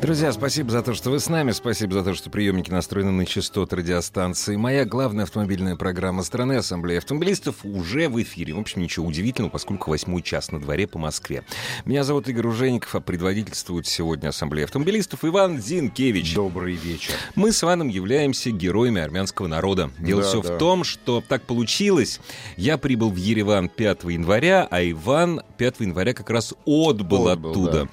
Друзья, спасибо за то, что вы с нами. Спасибо за то, что приемники настроены на частоты радиостанции. Моя главная автомобильная программа страны Ассамблея автомобилистов уже в эфире. В общем, ничего удивительного, поскольку восьмой час на дворе по Москве. Меня зовут Игорь Ужеников, а предводительствует сегодня Ассамблея автомобилистов Иван Зинкевич. Добрый вечер. Мы с Иваном являемся героями армянского народа. Дело Да, все да. в том, что так получилось. Я прибыл в Ереван 5 января, а Иван 5 января как раз отбыл, Отбыл, оттуда. да.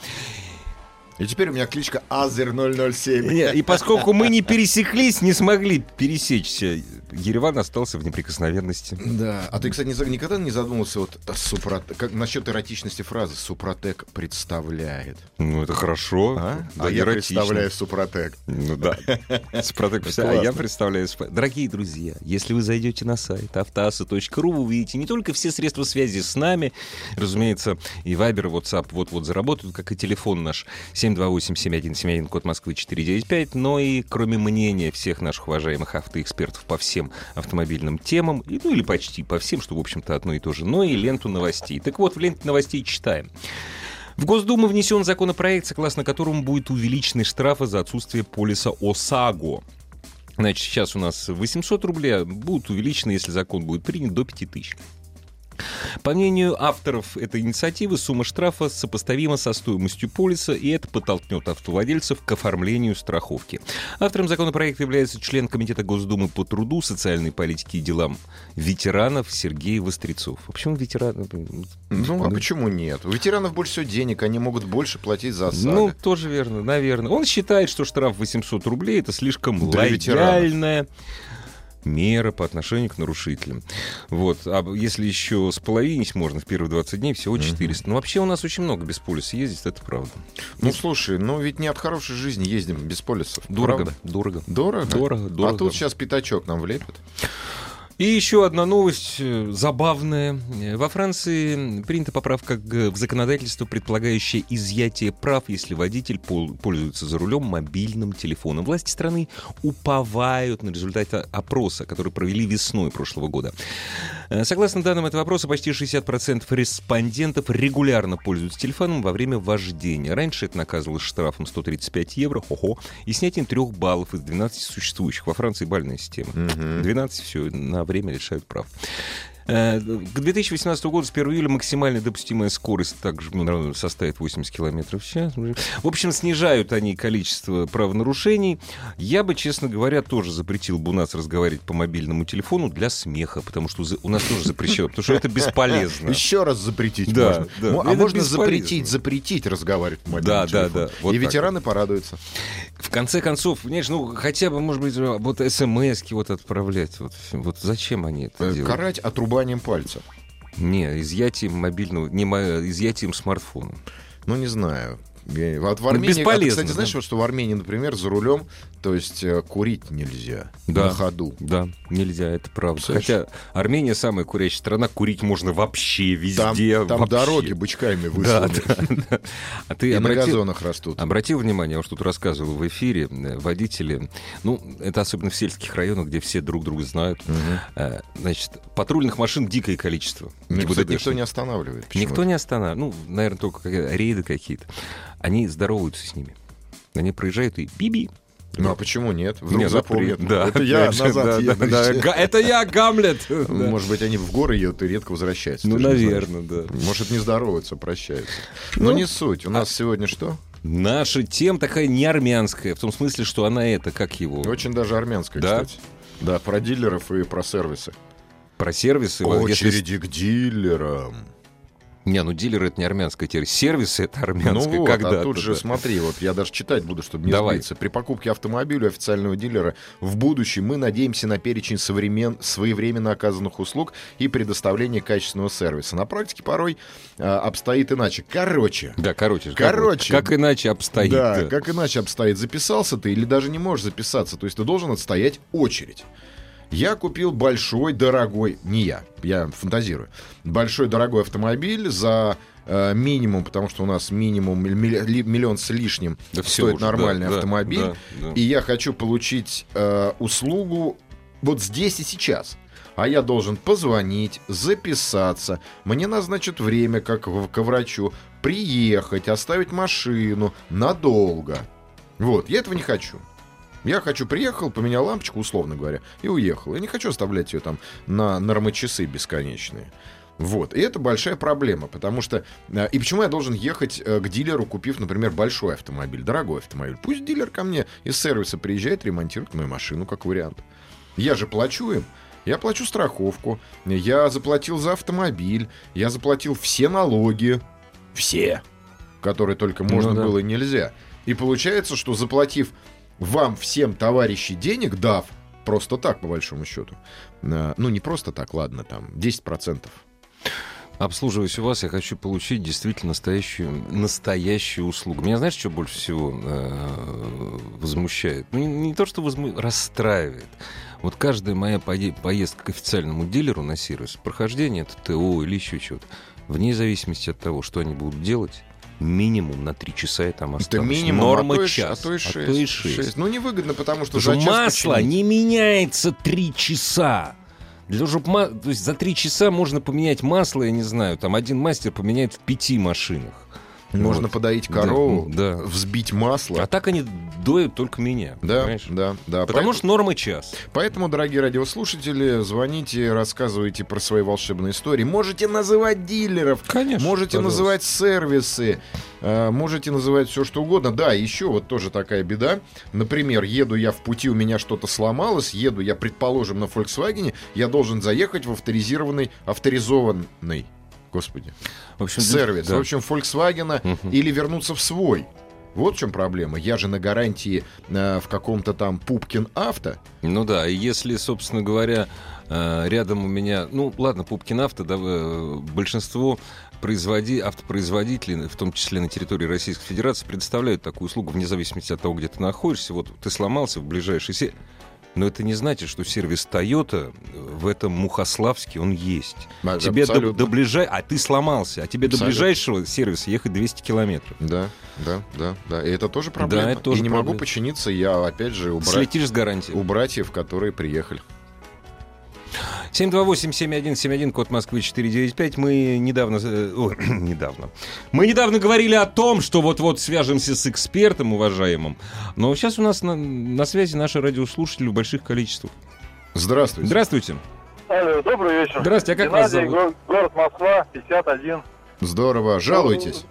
И теперь у меня кличка Азер 007. Не, И поскольку мы не пересеклись, не смогли пересечься, Ереван остался в неприкосновенности. Да. А ты, кстати, не никогда не задумывался вот о супротек, как, насчет эротичности фразы «Супротек представляет». Ну, это хорошо. А, Да, а я эротично. представляю Супротек. Ну да. Супротек вся, а я представляю... Дорогие друзья, если вы зайдете на сайт автоаса.ру, вы увидите не только все средства связи с нами, разумеется, и Вайбер, и WhatsApp вот-вот заработают, как и телефон наш 728-7171, код Москвы 495, но и кроме мнения всех наших уважаемых автоэкспертов по всем автомобильным темам, и, ну или почти по всем, что, в общем-то, одно и то же, но и ленту новостей. Так вот, в ленте новостей читаем. В Госдуму внесен законопроект, согласно которому будет увеличены штрафы за отсутствие полиса ОСАГО. Значит, сейчас у нас 800 рублей, а будут увеличены, если закон будет принят, до 5000. По мнению авторов этой инициативы, сумма штрафа сопоставима со стоимостью полиса, и это подтолкнет автовладельцев к оформлению страховки. Автором законопроекта является член Комитета Госдумы по труду, социальной политике и делам ветеранов Сергей Вострецов. А почему ветераны? Ну, а почему нет? У ветеранов больше всего денег, они могут больше платить за Ну, ОСАГО. тоже верно, наверное. Он считает, что штраф 800 рублей это слишком Для ветеранов. Мера по отношению к нарушителям. Вот. А если еще с половинить можно в первые 20 дней, всего 400. Но вообще у нас очень много без полиса ездит, это правда. Ну, слушай, ну ведь не от хорошей жизни ездим без полисов. Дорого, правда? дорого. Дорого? Дорого, А тут сейчас пятачок нам влепят. И еще одна новость э, забавная. Э, Во Франции принята поправка к- в законодательство, предполагающая изъятие прав, если водитель пол- пользуется за рулем мобильным телефоном. Власти страны уповают на результаты опроса, который провели весной прошлого года. Э, Согласно данным этого опроса, почти 60% респондентов регулярно пользуются телефоном во время вождения. Раньше это наказывалось штрафом 135 евро, хо-хо, и снятием 3 баллов из 12 существующих. Во Франции бальная система. 12 все на время лишают прав. Э, К 2018 году с 1 июля максимальная допустимая скорость также ну, составит 80 км в час. В общем, снижают они количество правонарушений. Я бы, честно говоря, тоже запретил бы у нас разговаривать по мобильному телефону для смеха, потому что у нас тоже запрещено, потому что это бесполезно. Еще раз запретить Да, можно. да. А можно запретить, запретить разговаривать по мобильному Да, да, телефону. да. Вот И ветераны порадуются. В конце концов, понимаешь, ну хотя бы, может быть, вот смс вот отправлять. Вот, вот зачем они это Э, делают? Карать отрубанием пальца. Не, изъятием мобильного, не изъятием смартфона. Ну, не знаю. Вот в Армении, а ты, бесполезно, кстати, да. знаешь, вот, что в Армении, например, за рулем, то есть э, курить нельзя Да. на ходу. Да, нельзя, это правда. Представляешь? Хотя Армения самая курящая страна, курить можно вообще Там, везде. там вообще. дороги бычками Да, высланы. да, да. А ты И на газонах растут. обратил внимание, я уж тут рассказывал в эфире, э, водители, ну, это особенно в сельских районах, где все друг друга знают, э, значит, патрульных машин дикое количество. Ну, кстати, никто не останавливает. Никто не останавливает. Ну, наверное, только рейды какие-то. Они здороваются с ними. Они проезжают и биби. Ну, а почему нет? Вдруг Не, ну, запомнят. Да, Это я опять назад да, еду. да, да. Это я, Гамлет! Да. Может быть, они в горы едут и редко возвращаются. Ну, наверное, да. Может, не здороваются, прощаются. Но Ну, не суть. У нас сегодня что? Наша тема такая не армянская, в том смысле, что она это, как его, Очень даже армянская, Да? кстати. Да, про дилеров и про сервисы. про сервисы. вот если- Очереди к дилерам. Не, ну дилер это не армянская теперь. Сервис это армянская. Ну вот, когда а тут же смотри, вот я даже читать буду, чтобы не Давай. сбиться. При покупке автомобиля официального дилера в будущем мы надеемся на перечень современ... своевременно оказанных услуг и предоставление качественного сервиса. На практике порой а, обстоит иначе. Короче, Да, короче. как- Короче. Как, иначе обстоит. да, да. как иначе обстоит? Записался ты или даже не можешь записаться? То есть ты должен отстоять очередь. Я купил большой, дорогой, не я, я фантазирую, большой, дорогой автомобиль за э, минимум, потому что у нас минимум милли- ли- миллион с лишним Да стоит уже, да, нормальный да, автомобиль. да, да. И я хочу получить э, услугу вот здесь и сейчас. А я должен позвонить, записаться, мне назначат время, как в- ко врачу, приехать, оставить машину надолго. Вот, я этого не хочу. Я хочу, приехал, поменял лампочку, условно говоря, и уехал. Я не хочу оставлять ее там на нормочасы бесконечные. Вот, и это большая проблема, потому что... э, И почему я должен ехать э, к дилеру, купив, например, большой автомобиль, дорогой автомобиль? Пусть дилер ко мне из сервиса приезжает, ремонтирует мою машину, как вариант. Я же плачу им. Я плачу страховку, я заплатил за автомобиль, я заплатил все налоги, все, которые только можно Ну да. было и нельзя. И получается, что заплатив вам всем, товарищи, денег, дав, просто так, по большому счету, э, ну не просто так, ладно, там, 10%, Обслуживаясь у вас, я хочу получить действительно настоящую, настоящую услугу. Меня знаешь, что больше всего э, возмущает? Ну, не, то, что возму... расстраивает. Вот каждая моя поездка к официальному дилеру на сервис, прохождение это ТО или еще чего-то, вне зависимости от того, что они будут делать, минимум на три часа я там это останусь. минимум, Норма а то и, час. а то и 6. а то и шесть. Ну невыгодно, потому что Потому что за час масло починить. не меняется три часа. Для того, чтобы ма- то есть за три часа можно поменять масло, я не знаю, там один мастер поменяет в пяти машинах. Можно Вот. подоить Да, корову, да. взбить масло. А так они доят только меня. Да, понимаешь? да, да. Потому Поэтому- что норма час. Поэтому, дорогие радиослушатели, звоните, рассказывайте про свои волшебные истории. Можете называть дилеров, Конечно. можете называть сервисы, э, можете называть все, что угодно. Да, еще вот тоже такая беда. Например, еду я в пути, у меня что-то сломалось, еду я, предположим, на Volkswagen, я должен заехать в авторизированный, авторизованный, господи, В общем, сервис. да. В общем, Volkswagen Мгм. или вернуться в свой. Вот в чем проблема. Я же на гарантии э, в каком-то там Пупкин авто. Ну да, и если, собственно говоря, э, рядом у меня, ну ладно, Пупкин авто, да, э, большинство производи, автопроизводителей, в том числе на территории Российской Федерации, предоставляют такую услугу вне зависимости от того, где ты находишься. Вот ты сломался в ближайший се- но это не значит, что сервис Toyota в этом Мухославске он есть. А, Тебе до, абсолютно. до ближай... А ты сломался, а тебе до Абсолютно. ближайшего сервиса ехать 200 километров. Да, да, да, да. И это тоже проблема. это тоже и не проблема. могу починиться я, опять же, у, бра- Слетишь с гарантией. у братьев, которые приехали. 728-7171, код Москвы 495. Мы недавно... э, о, недавно. Мы недавно говорили о том, что вот-вот свяжемся с экспертом уважаемым. Но сейчас у нас на, на связи наши радиослушатели в больших количествах. Здравствуйте. Здравствуйте. Алло, добрый вечер. Здравствуйте, а как вас Геннадий, зовут? го- город Москва, 51. Здорово. Жалуйтесь.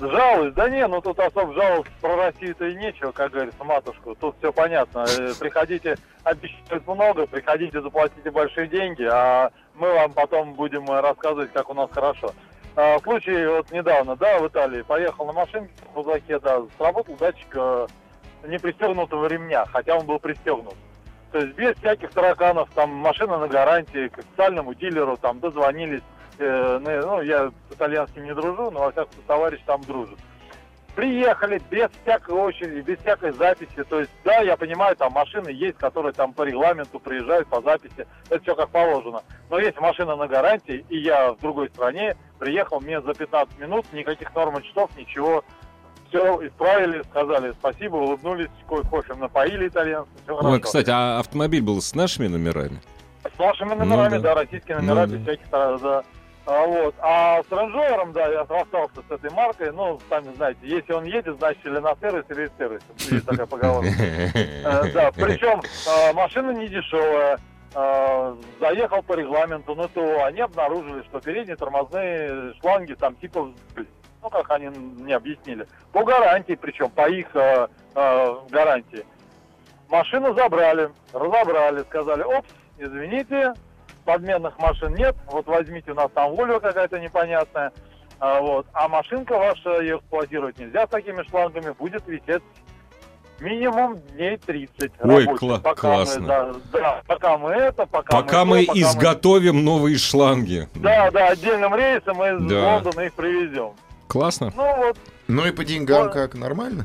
Жалуюсь, да не, ну тут особо жаловаться про Россию-то и нечего, как говорится, матушку. Тут все понятно. Э, Приходите, обещают много, приходите, заплатите большие деньги, а мы вам потом будем э, рассказывать, как у нас хорошо. А, Случай вот недавно, да, в Италии, поехал на машинке в рюкзаке, да, сработал датчик э, непристегнутого ремня, хотя он был пристегнут. То есть без всяких тараканов, там машина на гарантии, к официальному дилеру там дозвонились. Э, ну, ну, я с итальянским не дружу, но во всяком случае товарищ там дружит. Приехали без всякой очереди, без всякой записи. То есть, да, я понимаю, там машины есть, которые там по регламенту приезжают по записи. Это все как положено. Но есть машина на гарантии, и я в другой стране приехал, мне за 15 минут никаких норм часов, ничего. Все исправили, сказали спасибо, улыбнулись, ко- кофе напоили итальянцы, все хорошо. Ой, кстати, а автомобиль был с нашими номерами? С вашими номерами, Ну да. да. российские номера, Ну без да. всяких да. А, вот. а с Rover, да, я расстался с этой маркой. Ну, сами знаете, если он едет, значит, или на сервис, или из сервиса. Есть такая поговорка. Э, Да, причем э, машина не дешевая. Э, Заехал по регламенту, но то они обнаружили, что передние тормозные шланги там типа ну как они мне объяснили, по гарантии, причем по их э, гарантии. Машину забрали, разобрали, сказали, опс, извините, подменных машин нет, вот возьмите, у нас там Volvo какая-то непонятная. А, вот. а машинка ваша, ее эксплуатировать нельзя с такими шлангами, будет висеть минимум дней 30 Ой, рабочих, кла- пока классно. Мы, да, да, пока мы это, пока, Пока мы, мы то, пока изготовим новые шланги. Да, да, отдельным рейсом мы из Да. Лондона их привезем. Классно. Ну вот, Ну и по деньгам Ну, как? Нормально?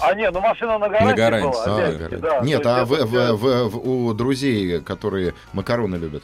а нет, ну машина на гарантии, гарантии. была, А, опять-таки, гарантия. да. Нет, а в- в- в- в- у друзей, которые макароны любят?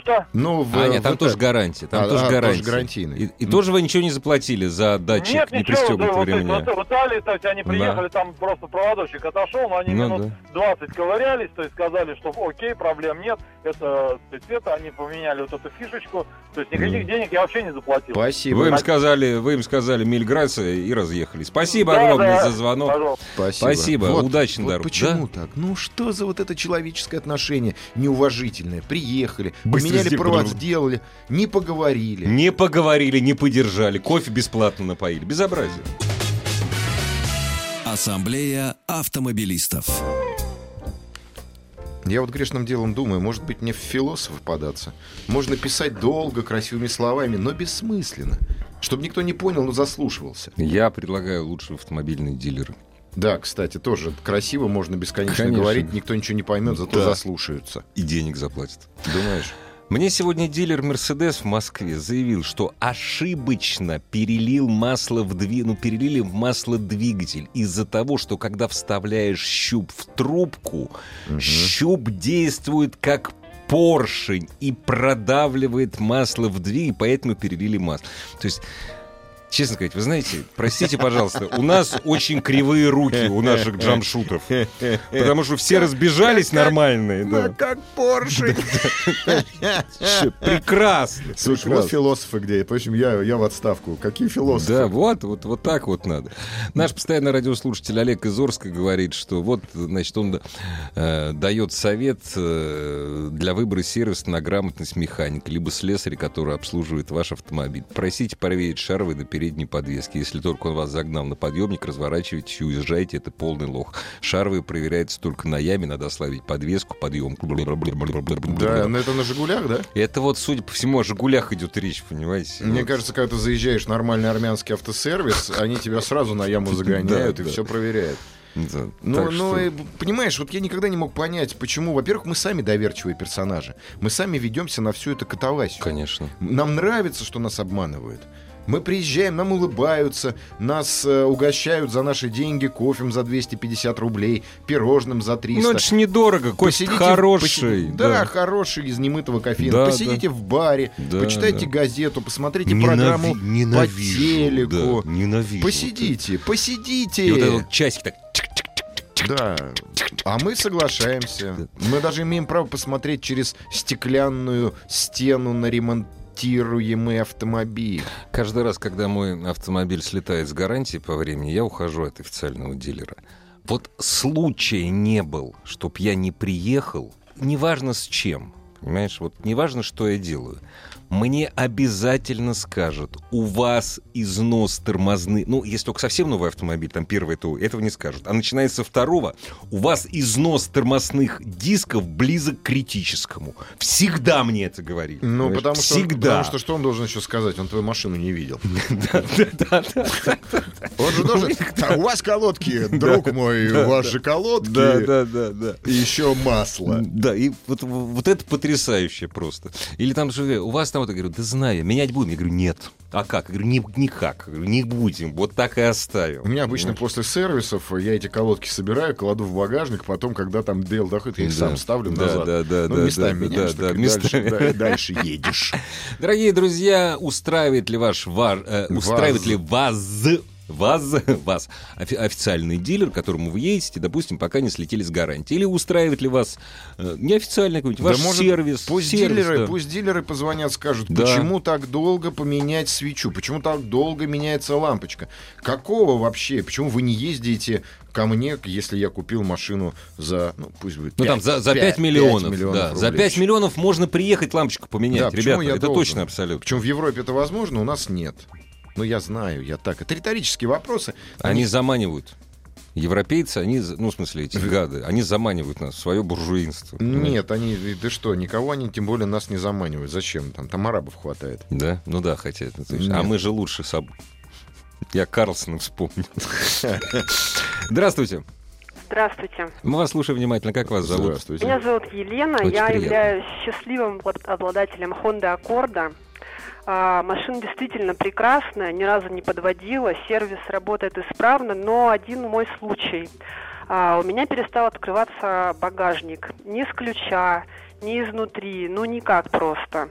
Что-что? Ну, в, А, нет, там в тоже это- гарантия. Там А, тоже а, тоже гарантия. гарантийный. И, и Ну. тоже вы ничего не заплатили за датчик Нет, не ничего, да, пристегнутого вот, то есть, ремня. вот в Италии, то есть они Да. приехали, там просто проводочек отошел, но они Ну минут 20 ковырялись, то есть сказали, что окей, проблем нет, это, то есть, это они поменяли вот эту фишечку, то есть никаких денег я вообще не заплатил. Спасибо. Вы им сказали, вы им сказали миль грация и разъехали. Спасибо Да, огромное да, за звонок. Пожалуйста. Спасибо. Спасибо. Удачи на вот дороге. почему так? Ну что за вот это человеческое отношение неуважительное? Приехали, Быстро поменяли сделали. провод, сделали, не поговорили. Не поговорили, не поддержали, кофе бесплатно напоили. Безобразие. Ассамблея автомобилистов. Я вот грешным делом думаю, может быть, мне в философы податься. Можно писать долго, красивыми словами, но бессмысленно. Чтобы никто не понял, но заслушивался. Я предлагаю лучше автомобильные дилеры. Да, кстати, тоже красиво можно бесконечно Конечно. говорить, никто ничего не поймет, зато Да. заслушаются. И денег заплатят. Думаешь? Мне сегодня дилер Мерседес в Москве заявил, что ошибочно перелил масло в дви... ну, перелили в масло двигатель из-за того, что когда вставляешь щуп в трубку, щуп действует как поршень и продавливает масло в двигатель, поэтому перелили масло. То есть Честно сказать, вы знаете, простите, пожалуйста, у нас очень кривые руки у наших джамшутов. Потому что все разбежались нормальные. Да. как поршень. Прекрасно. Слушай, вот философы где. В общем, я, я в отставку. Какие философы? Да, вот, вот, вот так вот надо. Наш постоянный радиослушатель Олег из Орска говорит, что вот, значит, он э, дает совет э, для выбора сервиса на грамотность механика, либо слесаря, который обслуживает ваш автомобиль. Просите проверить шаровые до передней подвески. Если только он вас загнал на подъемник, разворачивайтесь и уезжайте, это полный лох. Шаровые проверяются только на яме, надо ослабить подвеску, подъем. Да, но это на «Жигулях», да? Это вот, судя по всему, о «Жигулях» идет речь, понимаете? Мне Вот. кажется, когда ты заезжаешь в нормальный армянский автосервис, они тебя сразу на яму загоняют Да, и да. все проверяют. Да, Ну, так ну, что- и, понимаешь, вот я никогда не мог понять, почему. Во-первых, мы сами доверчивые персонажи. Мы сами ведемся на всю эту катавасию. Конечно. Нам нравится, что нас обманывают. Мы приезжаем, нам улыбаются, нас э, угощают за наши деньги кофем за 250 рублей, пирожным за 300. Ну, это ж недорого, кофе хороший. поси- Да, хороший, из немытого кофеина. Да, Посидите в баре, Да, почитайте да. газету, посмотрите Ненави- программу по ненавижу, телеку. да, ненавижу. Посидите, посидите. И вот этот часик так... Да. А мы соглашаемся. Мы даже имеем право посмотреть через стеклянную стену на ремонтируемый автомобиль. Каждый раз, когда мой автомобиль слетает с гарантии по времени, я ухожу от официального дилера. Вот случая не был, чтоб я не приехал, неважно с чем, понимаешь, вот неважно, что я делаю, мне обязательно скажут, у вас износ тормозный, ну, если только совсем новый автомобиль, там первый, то этого не скажут, а начиная со второго, у вас износ тормозных дисков близок к критическому. Всегда мне это говорили. Ну, понимаешь? потому что, Всегда. потому что что он должен еще сказать? Он твою машину не видел. Да-да-да. Он же должен... «А У вас колодки, друг мой, у вас же колодки. Да, да, да, да. И еще масло. Да, и вот, вот это потрясающе просто. Или там же, у вас там вот, я говорю, да знаю, менять будем? Я говорю, нет. А как? Я говорю, «Ни- никак. Я говорю, не будем, вот так и оставим. У меня обычно после сервисов я эти колодки собираю, кладу в багажник, потом, когда там дело доходит, я их Да. сам ставлю Да, назад. да, да, ну, да, местами да, меняешь, да, да, и дальше, местами. да, дальше едешь. Дорогие друзья, устраивает ли ваш вар, э, устраивает ли вас вас, вас офи- официальный дилер, к которому вы едете, допустим, пока не слетели с гарантии? Или устраивает ли вас э, неофициальный какой-нибудь ваш Да, может, сервис? Пусть, сервис, дилеры, да. пусть дилеры позвонят, скажут, Да. почему так долго поменять свечу, почему так долго меняется лампочка. Какого вообще, почему вы не ездите ко мне, если я купил машину за, ну пусть будет Ну, там за, за 5, пять- миллионов. пять да. За рублей. 5 миллионов можно приехать лампочку поменять. Да, Ребята, это должен? точно абсолютно. Причем в Европе это возможно, у нас нет. Ну, я знаю, я так. Это риторические вопросы. Они заманивают. Европейцы, они, ну, в смысле, эти гады, они заманивают нас в свое буржуинство. Нет, они, ты что, никого они тем более нас не заманивают. Зачем? Там, там арабов хватает. Да? Ну да, хотя это... то есть- А мы же лучше соб... Я Карлсона вспомнил. Здравствуйте. Здравствуйте. Мы вас слушаем внимательно. Как вас зовут? Здравствуйте. Меня зовут Елена. Очень я приятно. являюсь счастливым облад- обладателем Honda Accord. А, машина действительно прекрасная, ни разу не подводила, сервис работает исправно, но один мой случай. А, у меня перестал открываться багажник ни с ключа, ни изнутри, ну никак просто.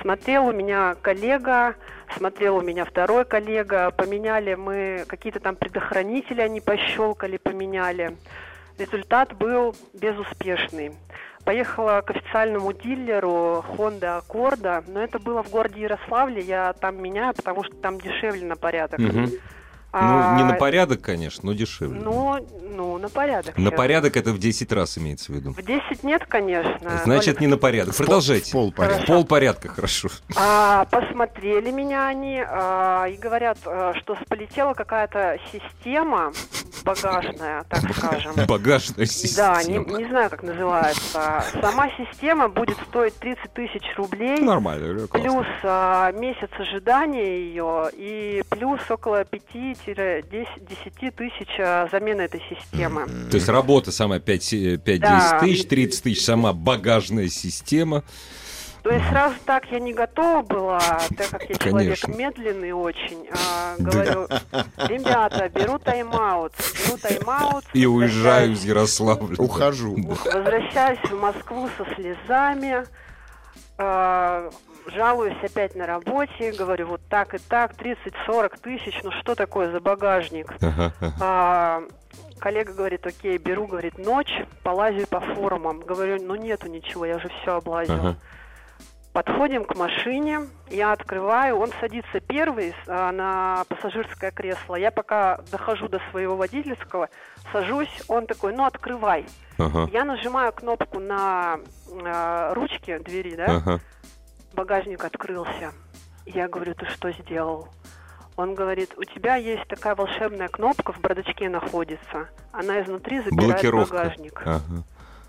Смотрел у меня коллега, смотрел у меня второй коллега, поменяли мы какие-то там предохранители, они пощелкали, поменяли. Результат был безуспешный. Поехала к официальному дилеру Honda Accord, но это было в городе Ярославле, я там меняю, потому что там дешевле на порядок. Мгм. А, Ну, не на порядок, конечно, но дешевле. Ну, ну, на порядок. На порядок это в 10 раз имеется в виду. В 10 нет, конечно. Значит, не на порядок. Продолжайте. В пол порядка. В пол порядка, хорошо. А, посмотрели меня они а, и говорят, а, что полетела какая-то система багажная, так скажем. Багажная Да, не, система. не знаю, как называется. Сама система будет стоить 30 тысяч рублей. Нормально, классно. Плюс а, месяц ожидания ее и плюс около 5-10 тысяч а, замены этой системы. То есть работа сама 5-10 Да. тысяч, 30 тысяч сама багажная система. То есть сразу так я не готова была, так как я человек Конечно. медленный очень. а, говорю, ребята, беру тайм-аут, беру тайм-аут. И уезжаю из Ярославля. Ухожу. Возвращаюсь в Москву со слезами, а, жалуюсь опять на работе, говорю, вот так и так, 30-40 тысяч, ну что такое за багажник? Ага, ага. А, коллега говорит, окей, беру, говорит, ночь, полазю по форумам. Говорю, ну нету ничего, я уже все облазила. Ага. Подходим к машине, я открываю, он садится первый а, на пассажирское кресло. Я пока дохожу до своего водительского, сажусь, он такой, ну открывай. Ага. Я нажимаю кнопку на а, ручке двери, да, Ага. Багажник открылся. Я говорю, ты что сделал? Он говорит, у тебя есть такая волшебная кнопка в бардачке находится. Она изнутри забирает Блокировка. багажник. Ага.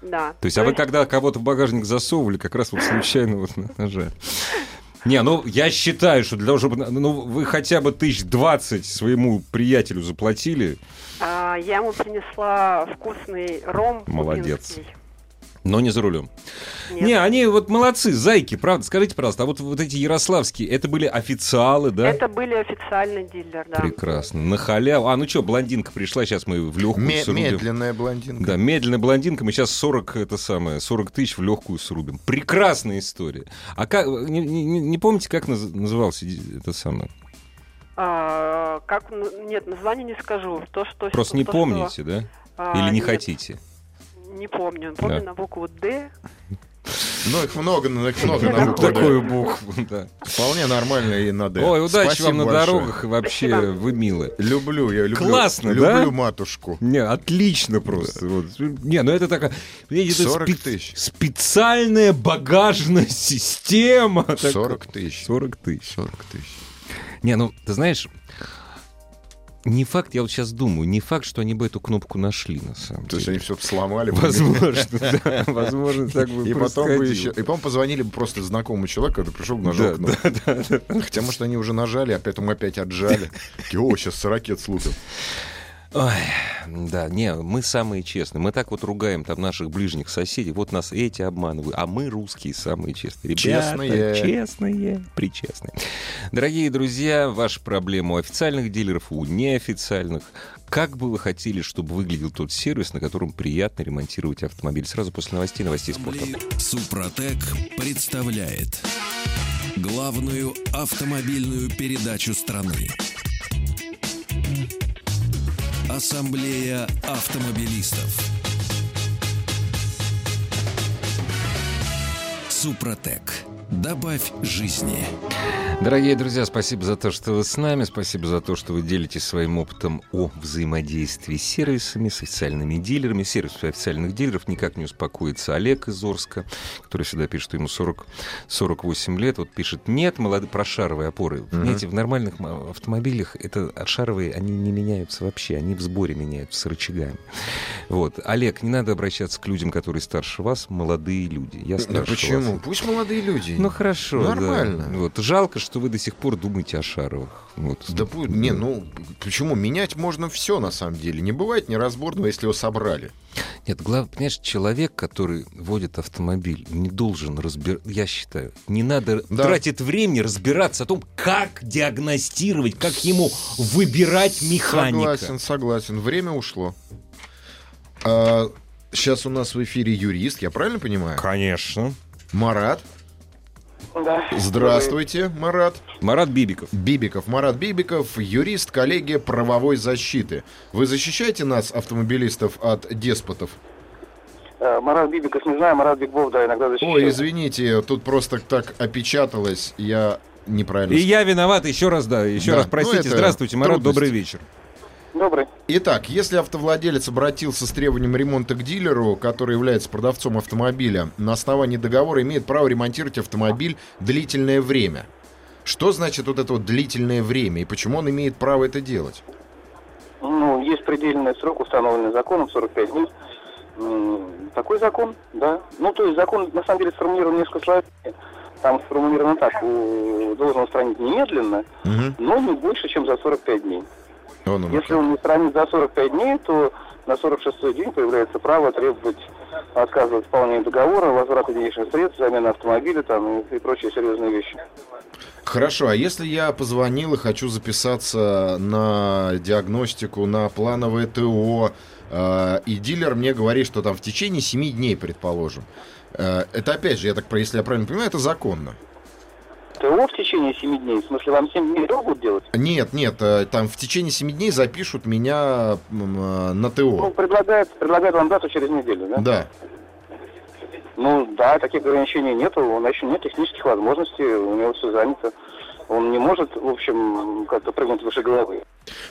Да. То есть, а вы когда кого-то в багажник засовывали, как раз вот случайно вот нажали. Не, ну я считаю, что для того, чтобы... Ну, вы хотя бы тысяч двадцать своему приятелю заплатили, А, я ему принесла вкусный ром. Молодец. кубинский. Но не за рулем. Нет. Не, они вот молодцы, зайки, правда. Скажите, пожалуйста, а вот, вот эти ярославские, это были официалы, да? Это были официальный дилер, да. Прекрасно. На халяву. А, ну что, блондинка пришла, сейчас мы в легкую Ме- срубим. медленная блондинка. Да, медленная блондинка, мы сейчас 40, это самое, 40 тысяч в легкую срубим. Прекрасная история. А как, не, не- не помните, как наз- назывался это самое? А, как, нет, название не скажу. То, что, Просто не то, что- помните, да? А, Или не нет, хотите? Не помню. Помню Да. на букву Д. Ну, их много, их много на букву. Такую букву, да. Вполне нормально и на «Д». Ой, удачи Спасибо вам на большое. дорогах, и вообще Спасибо. вы милы. Люблю, я люблю. Классно, люблю да? матушку. Не, отлично просто. Вот. Не, ну это такая... видите, это 40 спе- тысяч. Специальная багажная система. такая. 40 тысяч. 40 тысяч. 40 тысяч. Не, ну, ты знаешь, не факт, я вот сейчас думаю, не факт, что они бы эту кнопку нашли, на самом То есть деле. они все сломали. Возможно, да, возможно, так бы И потом бы еще... И потом позвонили бы просто знакомому человеку, который пришел, Да, нажал кнопку. да, да, да. Хотя, может, они уже нажали, а потом опять отжали. О, сейчас ракет слупят. Ой, да, не, мы самые честные. Мы так вот ругаем там наших ближних соседей. Вот нас эти обманывают, а мы русские самые честные. Ребята, Честные. честные, причестные. Дорогие друзья, ваша проблема у официальных дилеров, у неофициальных. Как бы вы хотели, чтобы выглядел тот сервис, на котором приятно ремонтировать автомобиль? Сразу после новостей, новостей спорта. Супротек представляет главную автомобильную передачу страны. Ассамблея автомобилистов. Супротек. Добавь жизни. Дорогие друзья, спасибо за то, что вы с нами. Спасибо за то, что вы делитесь своим опытом о взаимодействии с сервисами, с официальными дилерами. Сервис официальных дилеров никак не успокоится. Олег из Орска, который всегда пишет, что ему 40, 48 лет, вот пишет, нет, молодые, про шаровые опоры. Угу. Знаете, в нормальных автомобилях это шаровые, они не меняются вообще, они в сборе меняются с рычагами. Вот. Олег, не надо обращаться к людям, которые старше вас, молодые люди. Я старше да почему? Вас. Пусть молодые люди. Ну хорошо, Нормально. Да. Вот. Жалко, что вы до сих пор думаете о Шаровых. Вот. Да не, ну почему? Менять можно все на самом деле. Не бывает неразборного, если его собрали. Нет, главное, понимаешь, человек, который водит автомобиль, не должен разбираться, я считаю, не надо да. тратить время разбираться о том, как диагностировать, как ему выбирать механика. Согласен, согласен. Время ушло. А, сейчас у нас в эфире юрист, я правильно понимаю? Конечно. Марат. Да. Здравствуйте, Марат. Марат Бибиков. Бибиков. Марат Бибиков, юрист, коллеги правовой защиты. Вы защищаете нас, автомобилистов, от деспотов? Э, Марат Бибиков не знаю, Марат Бигбов, да, иногда защищаю. Ой, извините, тут просто так опечаталось, я неправильно... И я виноват, еще раз, да, еще да. раз простите. Ну, Здравствуйте, Марат, трудности. добрый вечер. Добрый. Итак, если автовладелец обратился с требованием ремонта к дилеру, который является продавцом автомобиля, на основании договора имеет право ремонтировать автомобиль длительное время. Что значит вот это вот длительное время и почему он имеет право это делать? Ну, есть предельный срок, установленный законом, 45 дней. Такой закон, да. Ну, то есть закон, на самом деле, сформулирован несколько сложнее. Там сформулировано так, должен устранить немедленно, угу. но не больше, чем за 45 дней. Он Если он не сравнит за 45 дней, то на 46-й день появляется право требовать отказа от исполнения договора, возврата денежных средств, замена автомобиля там, и, и прочие серьезные вещи. Хорошо, а если я позвонил и хочу записаться на диагностику, на плановое ТО, э, и дилер мне говорит, что там в течение 7 дней, предположим, э, это опять же, я так, если я правильно понимаю, это законно? ТО в течение 7 дней? В смысле, вам 7 дней ТО будут делать? Нет, нет, э, там в течение 7 дней запишут меня э, на ТО. Ну, предлагают, предлагают вам дату через неделю, да? Да. Ну, да, таких ограничений нету, у нас еще нет технических возможностей, у него все занято. Он не может, в общем, как-то прыгнуть выше головы.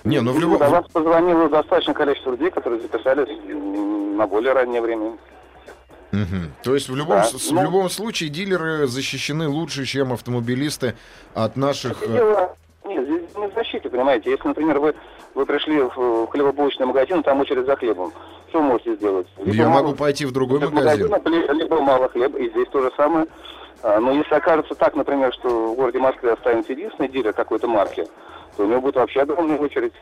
Не, ну в любом... До вас позвонило достаточное количество людей, которые записались на более раннее время. Угу. То есть в любом, да, в ну, любом случае дилеры защищены лучше, чем автомобилисты от наших... Э, дело, нет, здесь не в защите, понимаете. Если, например, вы, вы пришли в хлебобулочный магазин, там очередь за хлебом, что вы можете сделать? Либо Я мало, могу пойти в другой магазин. магазин. Либо мало хлеба, и здесь то же самое. А, но если окажется так, например, что в городе Москве останется единственный дилер какой-то марки, то у него будет вообще огромная очередь.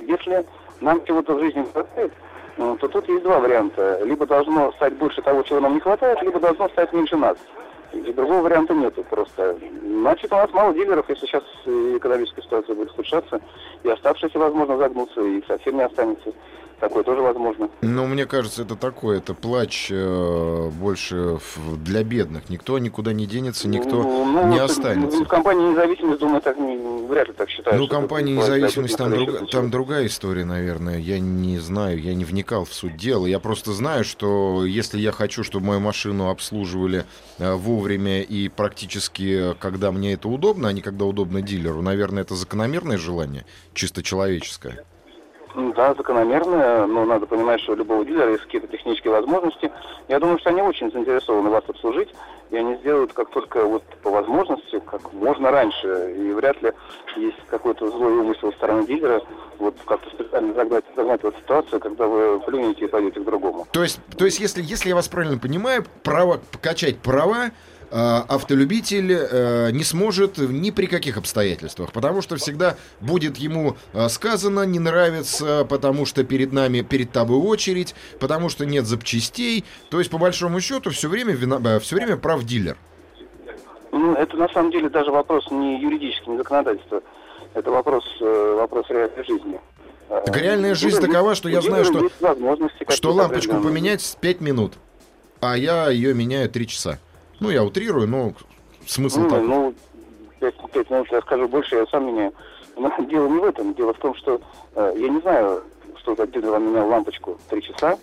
Если нам чего-то в жизни не хватает, то тут есть два варианта. Либо должно стать больше того, чего нам не хватает, либо должно стать меньше нас. И другого варианта нету просто. Значит, у нас мало дилеров, если сейчас экономическая ситуация будет ухудшаться, и оставшиеся, возможно, загнутся, и совсем не останется. Такое тоже возможно. Ну, мне кажется, это такое, это плач э, больше для бедных. Никто никуда не денется, никто ну, ну, не останется. Ну, компания независимость, думаю, так не, вряд ли так считают. Ну, компания независимость, там, друг, там другая история, наверное. Я не знаю, я не вникал в суть дела. Я просто знаю, что если я хочу, чтобы мою машину обслуживали э, вовремя и практически, когда мне это удобно, а не когда удобно дилеру, наверное, это закономерное желание, чисто человеческое. Да, закономерно, но надо понимать, что у любого дилера есть какие-то технические возможности. Я думаю, что они очень заинтересованы вас обслужить, и они сделают как только вот по возможности, как можно раньше. И вряд ли есть какой-то злой умысел со стороны дилера вот как-то специально загнать, загнать вот ситуацию, когда вы плюнете и пойдете к другому. То есть, то есть если, если я вас правильно понимаю, право покачать права автолюбитель э, не сможет ни при каких обстоятельствах, потому что всегда будет ему э, сказано, не нравится, потому что перед нами, перед тобой очередь, потому что нет запчастей. То есть, по большому счету, все время, вина, все время прав дилер. Ну, это на самом деле даже вопрос не юридический, не законодательства. Это вопрос, вопрос реальной жизни. Так реальная жизнь такова, что я знаю, что, что лампочку поменять 5 минут, а я ее меняю 3 часа. Ну, я утрирую, но смысл ну, такой. Ну, пять, пять минут я скажу больше, я сам меняю. Но дело не в этом. Дело в том, что э, я не знаю, что за дилер вам менял лампочку три часа.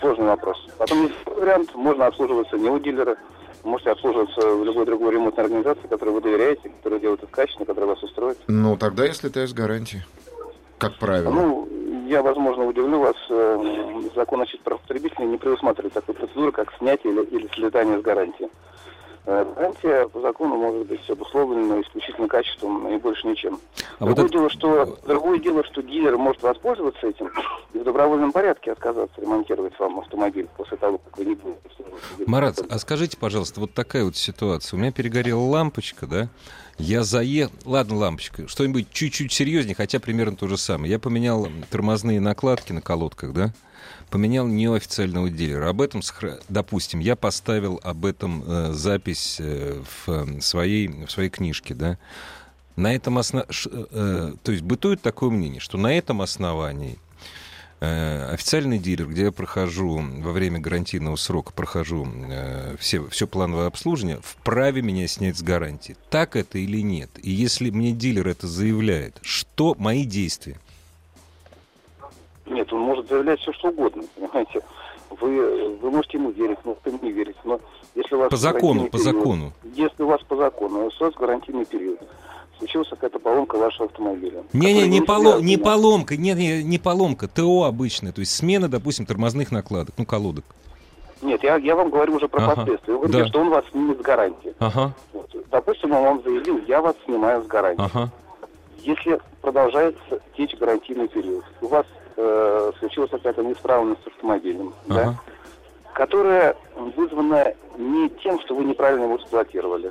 Сложный вопрос. Потом есть вариант, можно обслуживаться не у дилера, Можете обслуживаться в любой другой ремонтной организации, которой вы доверяете, которая делает это качественно, которая вас устроит. Ну, тогда я слетаю с гарантии. Как правило. Ну, я, возможно, удивлю вас. э, Закон о правах потребителей не предусматривает такой процедуры, как снятие или, или слетание с гарантии. Э, Гарантия по закону может быть обусловлена исключительно качеством и больше ничем. А вот другое, это- дело, что, другое дело, что дилер может воспользоваться этим и в добровольном порядке отказаться ремонтировать вам автомобиль после того, как вы не будете. Марат, а скажите, пожалуйста, вот такая вот ситуация. У меня перегорела лампочка, да? Я заехал... Ладно, лампочка. Что-нибудь чуть-чуть серьезнее, хотя примерно то же самое. Я поменял тормозные накладки на колодках, да? Поменял неофициального дилера. Об этом, допустим, я поставил об этом э, запись э, в, э, своей, в своей книжке, да? На этом основ... ш- э, то есть бытует такое мнение, что на этом основании Э, официальный дилер, где я прохожу во время гарантийного срока, прохожу э, все, все плановое обслуживание, вправе меня снять с гарантии. Так это или нет? И если мне дилер это заявляет, что мои действия? Нет, он может заявлять все, что угодно, понимаете. Вы, вы можете ему верить, можете ему не верить, но если у вас... По закону, по период- закону. Если у вас по закону, у вас гарантийный период, случилась какая-то поломка вашего автомобиля. Не-не, которая не, поло- не поломка, не, не, не поломка, ТО обычное, то есть смена, допустим, тормозных накладок, ну, колодок. Нет, я, я вам говорю уже про Ага, последствия. Вы говорите, да. что он вас снимет с гарантии. Ага, Вот. Допустим, он вам заявил, я вас снимаю с гарантии. ага. Если продолжается течь гарантийный период, у вас э, случилась какая-то неисправность с автомобилем, да, Ага. которая вызвана не тем, что вы неправильно его эксплуатировали,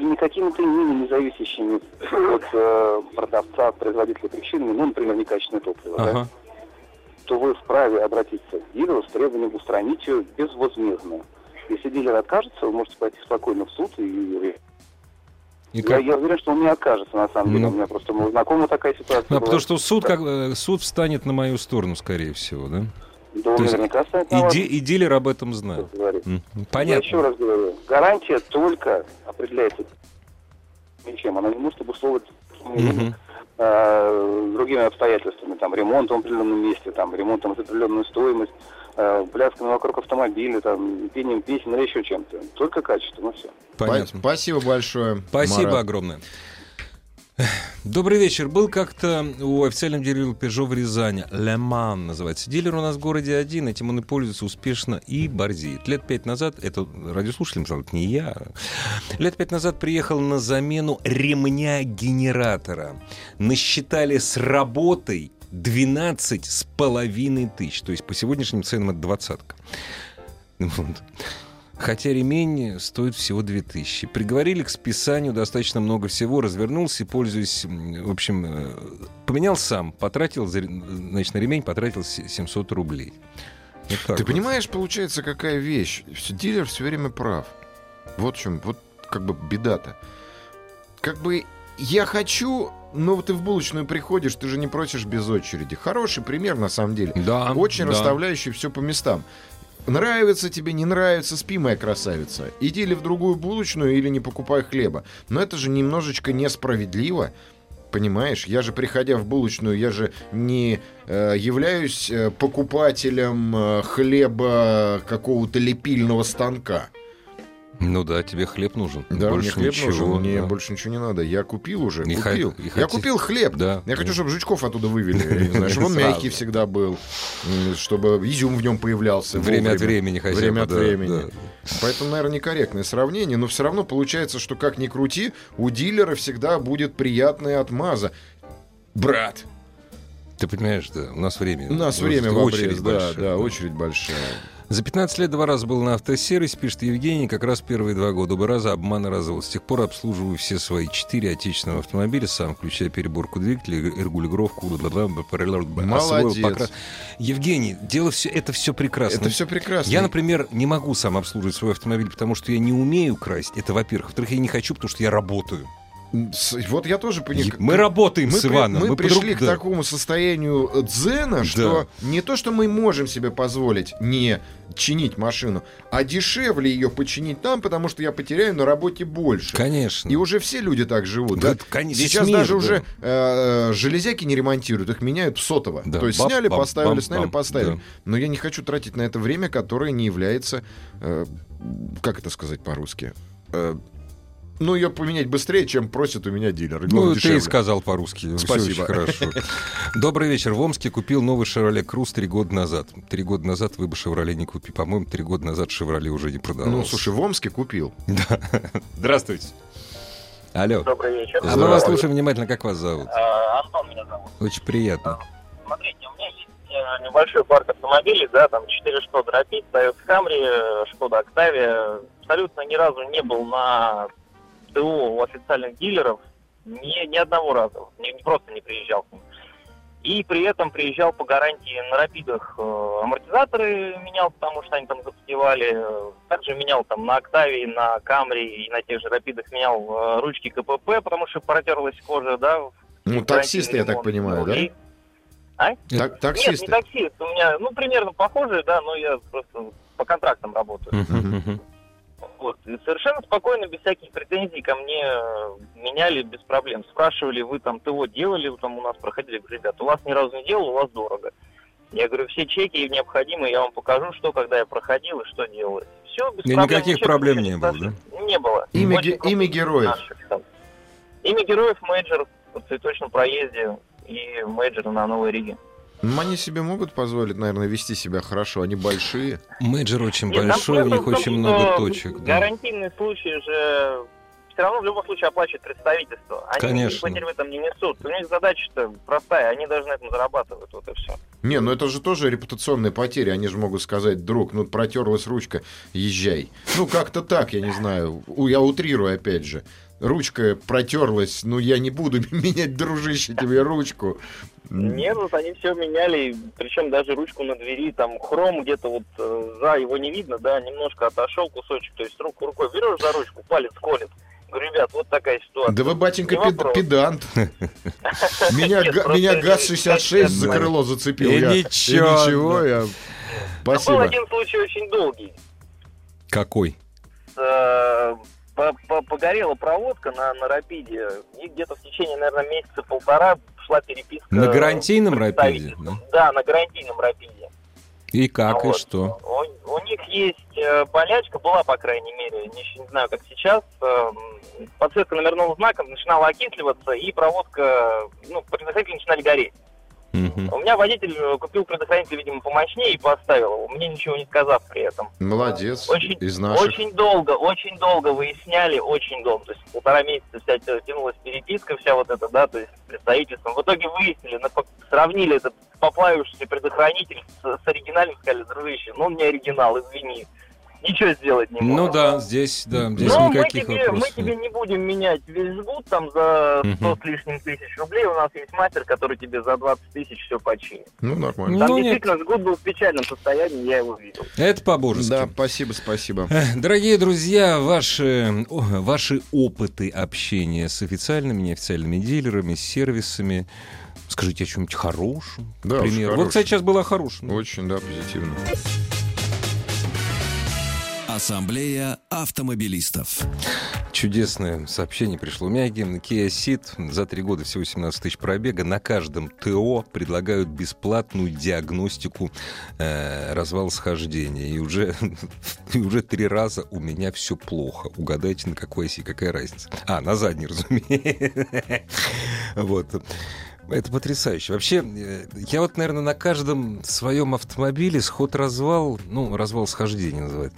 и не какими-то иными независящими от э, продавца, от производителя причинами, ну, например, некачественное топливо, да, Ага. то вы вправе обратиться к дилеру с требованием устранить ее безвозмездно. Если дилер откажется, вы можете пойти спокойно в суд и И я, как? я уверен, что он не откажется, на самом деле. Ну. У меня просто знакома такая ситуация. Ну, была. потому что суд, как, э, суд встанет на мою сторону, скорее всего, да? Да, то есть наверняка станет на И, вас, ди- и дилер об этом знает. М, Я Понятно. еще раз говорю, гарантия только определяется ничем. Она не может обусловить э, другими обстоятельствами, там, ремонтом в определенном месте, там, ремонтом за определенную стоимость, э, плясками вокруг автомобиля, там, пением песен или еще чем-то. Только качество, ну все. Понятно. Спасибо большое. Спасибо Марат. огромное. Добрый вечер. Был как-то у официального дилера Peugeot в Рязани. Леман называется. Дилер у нас в городе один, этим он и пользуется успешно и борзеет. Лет пять назад, это радиослушателям сказал, это не я. Лет пять назад приехал на замену ремня генератора. Насчитали с работой 12 с половиной тысяч. То есть по сегодняшним ценам это двадцатка. Вот. Хотя ремень стоит всего 2000. Приговорили к списанию достаточно много всего, развернулся и, пользуясь, в общем, э, поменял сам, потратил, значит, на ремень потратил се- 700 рублей. Вот Ты вот. понимаешь, получается, какая вещь? Дилер все время прав. Вот в чем, вот как бы беда-то. Как бы я хочу, но вот ты в булочную приходишь, ты же не просишь без очереди. Хороший пример, на самом деле. Да, Очень да. расставляющий все по местам. Нравится тебе, не нравится, спи, моя красавица. Иди или в другую булочную, или не покупай хлеба. Но это же немножечко несправедливо. Понимаешь, я же, приходя в булочную, я же не э, являюсь э, покупателем э, хлеба какого-то лепильного станка. Ну да, тебе хлеб нужен. Да, больше мне хлеб ничего. нужен, мне да. больше ничего не надо. Я купил уже, И купил. и Я купил хлеб. Да. Я хочу, чтобы жучков оттуда вывели. Я не знаю, чтобы он мягкий всегда был, чтобы изюм в нем появлялся. Время от времени хотя Время бы, от да, времени. Поэтому, наверное, некорректное сравнение, но все равно получается, что как ни крути, у дилера всегда будет приятная отмаза. Брат, Ты понимаешь, да, у нас время. у нас время в очередь да, большая, да, очередь большая. За 15 лет два раза был на автосервисе, пишет Евгений, как раз первые два года. Оба раза обман и развал. С тех пор обслуживаю все свои четыре отечественных автомобиля сам, включая переборку двигателя, регулировку, Молодец. Евгений, дело все, это все прекрасно. Это все прекрасно. Я, например, не могу сам обслуживать свой автомобиль, потому что я не умею красть. Это, во-первых. Во-вторых, я не хочу, потому что я работаю. Вот я тоже понимаю. Мы работаем мы, с Иваном. мы мы пришли подруг- к да. такому состоянию э, дзена, что не то, что мы можем себе позволить не чинить машину, а дешевле ее починить нам, потому что я потеряю на работе больше. Конечно. И уже все люди так живут. Да, Да? кон- весь Сейчас мир, даже да. уже э, железяки не ремонтируют, их меняют сотово. Да, То есть бам, сняли, бам, поставили, бам, сняли, бам, поставили. да. Но я не хочу тратить на это время, которое не является, э, как это сказать по-русски, Э, ну, ее поменять быстрее, чем просит у меня дилер. Ну, главное, ты и дешевле. сказал по-русски. Спасибо. очень хорошо. Добрый вечер. В Омске купил новый «Шевроле Круз» три года назад. Три года назад вы бы «Шевроле» не купили. По-моему, три года назад «Шевроле» уже не продавался. Ну, слушай, в Омске купил. Да. Здравствуйте. Алло. Добрый вечер. А мы вас слушаем внимательно. Как вас зовут? А, Антон меня зовут. Очень приятно. Смотрите, у меня есть э, небольшой парк автомобилей, да, там 4 Шкода Рапид, Toyota Camry, э, Шкода Октавия. Абсолютно ни разу не был на ТО у официальных дилеров, ни, ни одного раза, не, просто не приезжал к ним. И при этом приезжал по гарантии на Рапидах э, амортизаторы менял, потому что они там запотевали. Также менял там на Октавии, на Камри и на тех же Рапидах менял э, ручки КПП, потому что протерлась кожа, да. Ну, таксисты, я так понимаю, да? и- Так, нет, не таксисты. таксист. У меня, ну, примерно похожие, да, но я просто по контрактам работаю. Мгм, мгм. Вот. И совершенно спокойно, без всяких претензий ко мне э, меняли без проблем. Спрашивали, вы там ТО делали, вы там у нас проходили. Я говорю, ребята, у вас ни разу не делал, у вас дорого. Я говорю, все чеки необходимые, я вам покажу, что, когда я проходил и что делалось. Все, без И проблем. никаких Ничего проблем не было, было, Не было. Имя, Очень ге- имя героев. наших там. Имя героев, менеджер в цветочном проезде и менеджер на Новой Риге. Ну, они себе могут позволить, наверное, вести себя хорошо. Они большие. Менеджер очень Нет, большой, у них том, очень много точек. да. Гарантийные случаи же все равно в любом случае оплачивает представительство. Они Конечно. потерь в этом не несут. У них задача-то простая, они даже на этом зарабатывают, вот и все. Не, ну это же тоже репутационные потери. Они же могут сказать, друг, ну протерлась ручка, езжай. Ну как-то так, я не знаю. У- Я утрирую опять же. Ручка протерлась, ну я не буду менять, дружище, тебе ручку. Нет, вот они все меняли, причем даже ручку на двери, там хром где-то вот э, за его не видно, да, немножко отошел кусочек, то есть руку рукой берешь за ручку, палец колет. Говорю, ребят, вот такая ситуация. Да вы, батенька, пед- педант. Меня, Нет, га- просто меня не- ГАЗ-66 за крыло зацепил. И ничего, ничего, я... Был Спасибо. один случай очень долгий. Какой? По- по- погорела проводка на, на Рапиде, и где-то в течение, наверное, месяца полтора шла переписка. На гарантийном Рапиде? представительством. Да, на гарантийном Рапиде. И как, и Вот. что? У, у них есть э, болячка, была, по крайней мере, не, не знаю, как сейчас. э, подсветка номерного знака начинала окисливаться, и проводка, ну, предохранители начинали гореть. Мгм. У меня водитель э, купил предохранитель, видимо, помощнее и поставил его, мне ничего не сказав при этом. Молодец. Очень- Из наших. Очень долго, очень долго выясняли, очень долго. То есть полтора месяца вся тя- тянулась переписка, вся вот эта, да, то есть с представительством. В итоге выяснили, сравнили этот поплавившийся предохранитель с, с оригинальным, сказали, дружище, ну он не оригинал, извини. Ничего сделать не Ну можем. да, здесь, да, здесь Но мы никаких тебе, мы вопросов. тебе не будем менять весь жгут там за 100 Мгм. с лишним тысяч рублей. У нас есть мастер, который тебе за 20 тысяч все починит. Ну, нормально. Там Ну, нет. действительно жгут был в печальном состоянии, я его видел. Это по-божески. Да, спасибо, спасибо. Дорогие друзья, ваши, ваши опыты общения с официальными, неофициальными дилерами, с сервисами, скажите о чем-нибудь хорошем, Да примеру. Вот, кстати, сейчас было хорошим. Очень, да, позитивно. Ассамблея автомобилистов. Чудесное сообщение пришло. Меня Kia Ceed за три года всего 17 тысяч пробега. На каждом ТО предлагают бесплатную диагностику э, развала схождения. И уже, и уже три раза у меня все плохо. Угадайте, на какой оси, какая разница. А, на задней, разумеется. Вот. Это потрясающе. Вообще, э, я вот, наверное, на каждом своем автомобиле сход-развал, ну, развал схождения называют,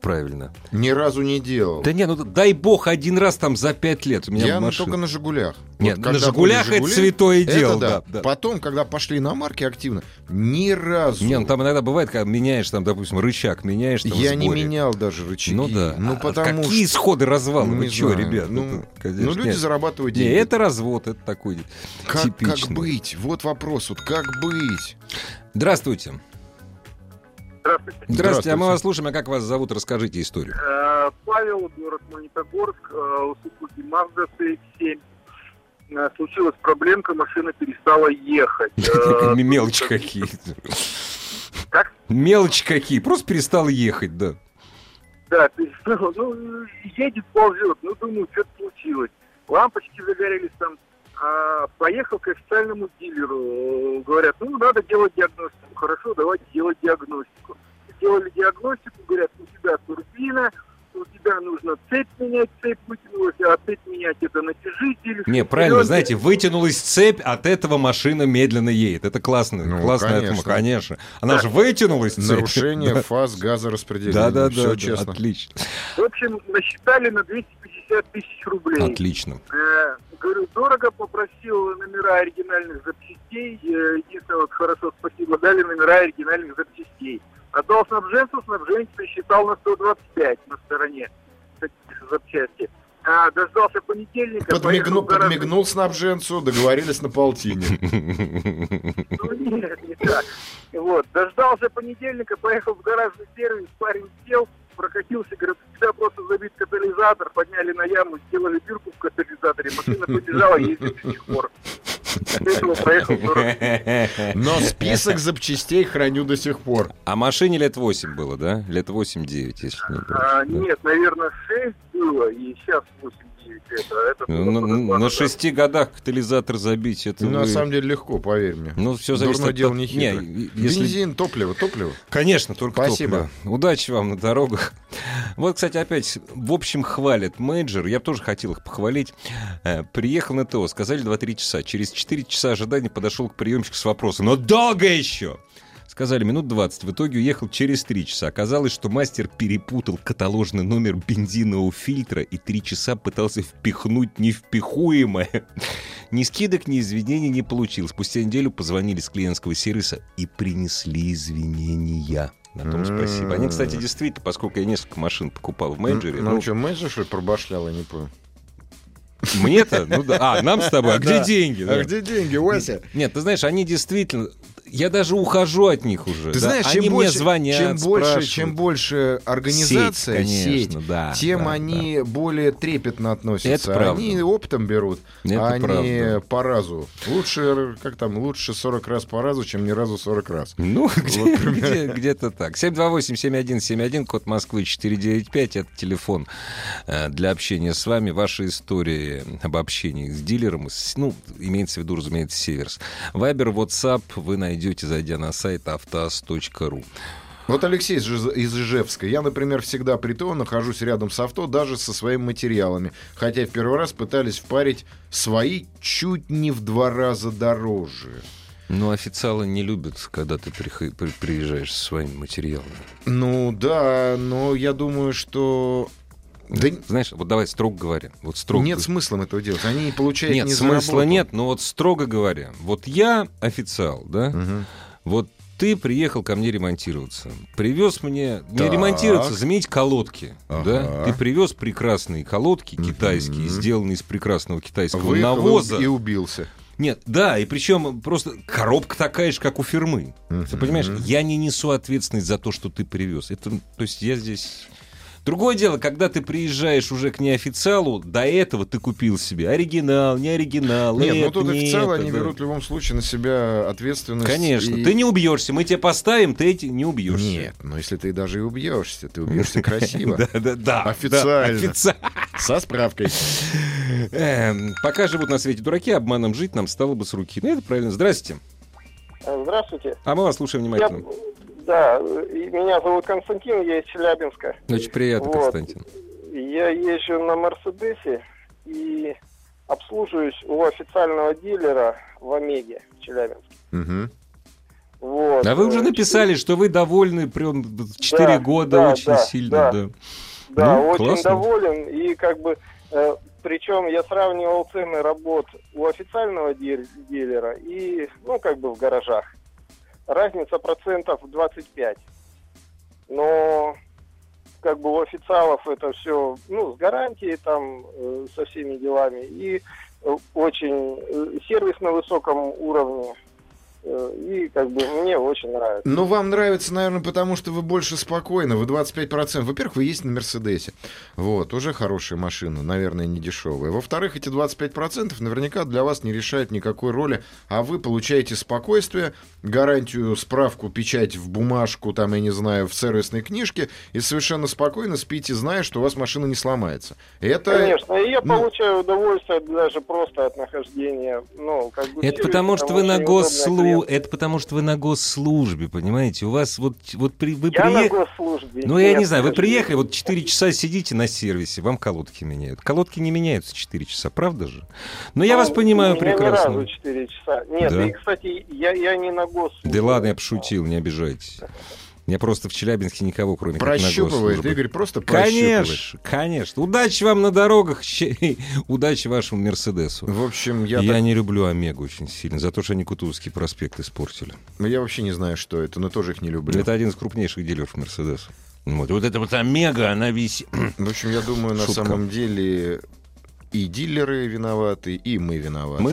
правильно. Ни разу не делал. Да не, ну дай бог один раз там за пять лет у меня Я на- машина. только на «Жигулях». Нет, Вот на «Жигулях» были это святое это дело, да. да. Потом, когда пошли на марки активно, ни разу. Не, ну там иногда бывает, когда меняешь, там, допустим, рычаг меняешь там, я не менял даже рычаги. Ну да. Ну А потому какие что... исходы развала? Ну, Вы не что, ребят? Ну, это, конечно, ну, люди нет. зарабатывают Не, деньги. это развод, это такой как, типичный. как быть? Вот вопрос. Вот как быть? Здравствуйте. Здравствуйте. Здравствуйте, а мы вас слушаем, а как вас зовут? Расскажите историю. Э, Павел, город Магнитогорск, э, у супруги Mazda CX-7. Э, Случилась проблемка, машина перестала ехать. Мелочи какие. Как? Мелочи какие, просто перестал ехать, да. Да, перестала. Ну, едет, ползет. Ну, думаю, что-то случилось. Лампочки загорелись там. А, поехал к официальному дилеру. Э, Говорят, ну, надо делать диагностику. Хорошо, давайте делать диагностику. Сделали диагностику, говорят, у тебя турбина, у тебя нужно цепь менять, цепь вытянулась, а цепь менять это натяжитель. Не, правильно, знаете, вытянулась цепь, от этого машина медленно едет. Это классно, Ну, классная конечно. тема, конечно. Она же вытянулась, цепь. Нарушение Да. фаз газораспределения. Да, да, Все да, честно. отлично. В общем, насчитали на 250 тысяч рублей. Отлично. Э, говорю, дорого, попросил номера оригинальных запчастей. Э, Единственное, вот хорошо, спасибо, дали номера оригинальных запчастей. Отдал снабженцу, снабженец посчитал на 125 на стороне запчасти. А, дождался понедельника. поехал Подмигнул, подмигнул снабженцу, договорились на полтине. Ну, нет, не так. Вот, дождался понедельника, поехал в гаражный сервис, парень сел, прокатился, говорит, тебя просто забит катализатор, подняли на яму, сделали дырку в катализаторе, машина побежала, ездит до сих пор. От этого проехал 40 Но список запчастей храню до сих пор. А машине лет 8 было, да? Лет 8-9, если не А. Нет, наверное, 6 было, и сейчас 8-9 это. это Ну, было На, на- на шести годах катализатор забить, это Ну, на вы- самом деле легко, поверь мне. Ну, все зависит Дурное от... дело не хитрое. Не, если... Бензин, топливо, топливо. Конечно, только Спасибо. топливо. Удачи вам на дорогах. Вот, кстати, опять, в общем, хвалят менеджер. Я бы тоже хотел их похвалить. Э, Приехал на ТО, сказали 2-3 часа. Через 4 часа ожидания подошел к приемщику с вопросом. Но долго еще! Сказали минут 20. В итоге уехал через 3 часа. Оказалось, что мастер перепутал каталожный номер бензинового фильтра и 3 часа пытался впихнуть невпихуемое. Ни скидок, ни извинений не получил. Спустя неделю позвонили с клиентского сервиса и принесли извинения. На том спасибо. Они, кстати, действительно, поскольку я несколько машин покупал в менеджере, Ну, ну, что, менеджер, что ли, пробашлял, я не понял. мне-то, ну да, а, нам с тобой, а где деньги? А где деньги, Вася? Нет, ты знаешь, они действительно... Я даже ухожу от них уже. Ты да. знаешь, они чем мне больше, звонят, чем больше, чем больше организация, Сеть, сеть, конечно, да, тем да, они более трепетно относятся. Это правда. Они оптом берут, Это а правда. по разу. Лучше, как там, лучше 40 раз по разу, чем ни разу 40 раз. Ну, где, Вот примерно. где- где-то так. 728-7171, код Москвы 495, это телефон э, для общения с вами. Ваши истории об общении с дилером, ну, имеется в виду, разумеется, Северс. Вайбер, WhatsApp вы найдете, зайдя на сайт автоаз.ру. Вот Алексей из Ижевска. Я, например, всегда при ТО нахожусь рядом с авто, даже со своими материалами. Хотя в первый раз пытались впарить свои чуть не в два раза дороже. Ну, официалы не любят, когда ты приезжаешь со своими материалами. Ну да, но я думаю, что... Да Знаешь, вот давай строго говоря. Вот строго нет смысла этого делать. Они получают Нет, не смысла заработал. нет, но вот строго говоря, вот я официал, да, Мгм. вот ты приехал ко мне ремонтироваться. Привез мне... Не Так. ремонтироваться, заменить колодки. Ага. Да? Ты привез прекрасные колодки китайские, сделанные из прекрасного китайского Выехал навоза. и убился. Нет, да, и причем просто коробка такая же, как у фирмы. Ты Мгм. понимаешь, я не несу ответственность за то, что ты привез. Это, то есть я здесь... Другое дело, когда ты приезжаешь уже к неофициалу, до этого ты купил себе оригинал, не оригинал. Нет, ну это, тут не официалы, это, они да. берут в любом случае на себя ответственность. Конечно, и- ты не убьешься. Мы тебе поставим, ты эти не убьешься. Нет, но если ты даже и убьешься, ты убьешься красиво. Да, да, да. Официально. Со справкой. Эм, Пока живут на свете дураки, обманом жить нам стало бы с руки. Ну, это правильно. Здрасте. Здравствуйте. А мы вас слушаем Я, внимательно. Да, и меня зовут Константин, я из Челябинска. Очень приятно, Вот. Константин. Я езжу на Мерседесе и обслуживаюсь у официального дилера в Омеге в Челябинске. Мгм. Вот. А вы уже написали, что вы довольны прям 4 Да, года да, очень да, сильно, да. да. Да, Ну, очень классно. доволен. И как бы, э, причем я сравнивал цены работ у официального дилера и, ну, как бы в гаражах. Разница процентов 25. Но как бы у официалов это все, ну, с гарантией там, э, со всеми делами. И э, очень э, сервис на высоком уровне. Э, И как бы мне очень нравится. Но вам нравится, наверное, потому что вы больше спокойны. Вы 25%. Во-первых, вы ездите на Мерседесе. Вот, уже хорошая машина, наверное, не дешевая. Во-вторых, эти 25% наверняка для вас не решают никакой роли, а вы получаете спокойствие, гарантию, справку, печать в бумажку, там, я не знаю, в сервисной книжке, и совершенно спокойно спите, зная, что у вас машина не сломается. Это... Конечно, и я ну- получаю удовольствие даже просто от нахождения. Ну, как бы Это потому, что вы на госслу... Это потому, что вы на госслужбе, понимаете? У вас вот, вот при... вы Я на приехали... госслужбе. Ну, я Нет, не знаю, вы приехали, вот 4 часа сидите на сервисе, вам колодки меняют. Колодки не меняются 4 часа, правда же? Но я Ну, вас понимаю прекрасно. ни разу 4 часа. Нет, Да? и, кстати, я, я не на. Да ладно, я пошутил, не обижайтесь. Я просто в Челябинске никого, кроме как на Прощупывает. Игорь просто прощупывает. Конечно, конечно. Удачи вам на дорогах, удачи вашему Мерседесу. В общем, я, Я, так- не люблю Омегу очень сильно, за то, что они Кутузовский проспект испортили. я вообще не знаю, что это, но тоже их не люблю. Это один из крупнейших дилеров Мерседеса. Вот. Вот эта вот Омега, она висит. В общем, я думаю, на Шутка. самом деле и дилеры виноваты, и мы виноваты. Мы-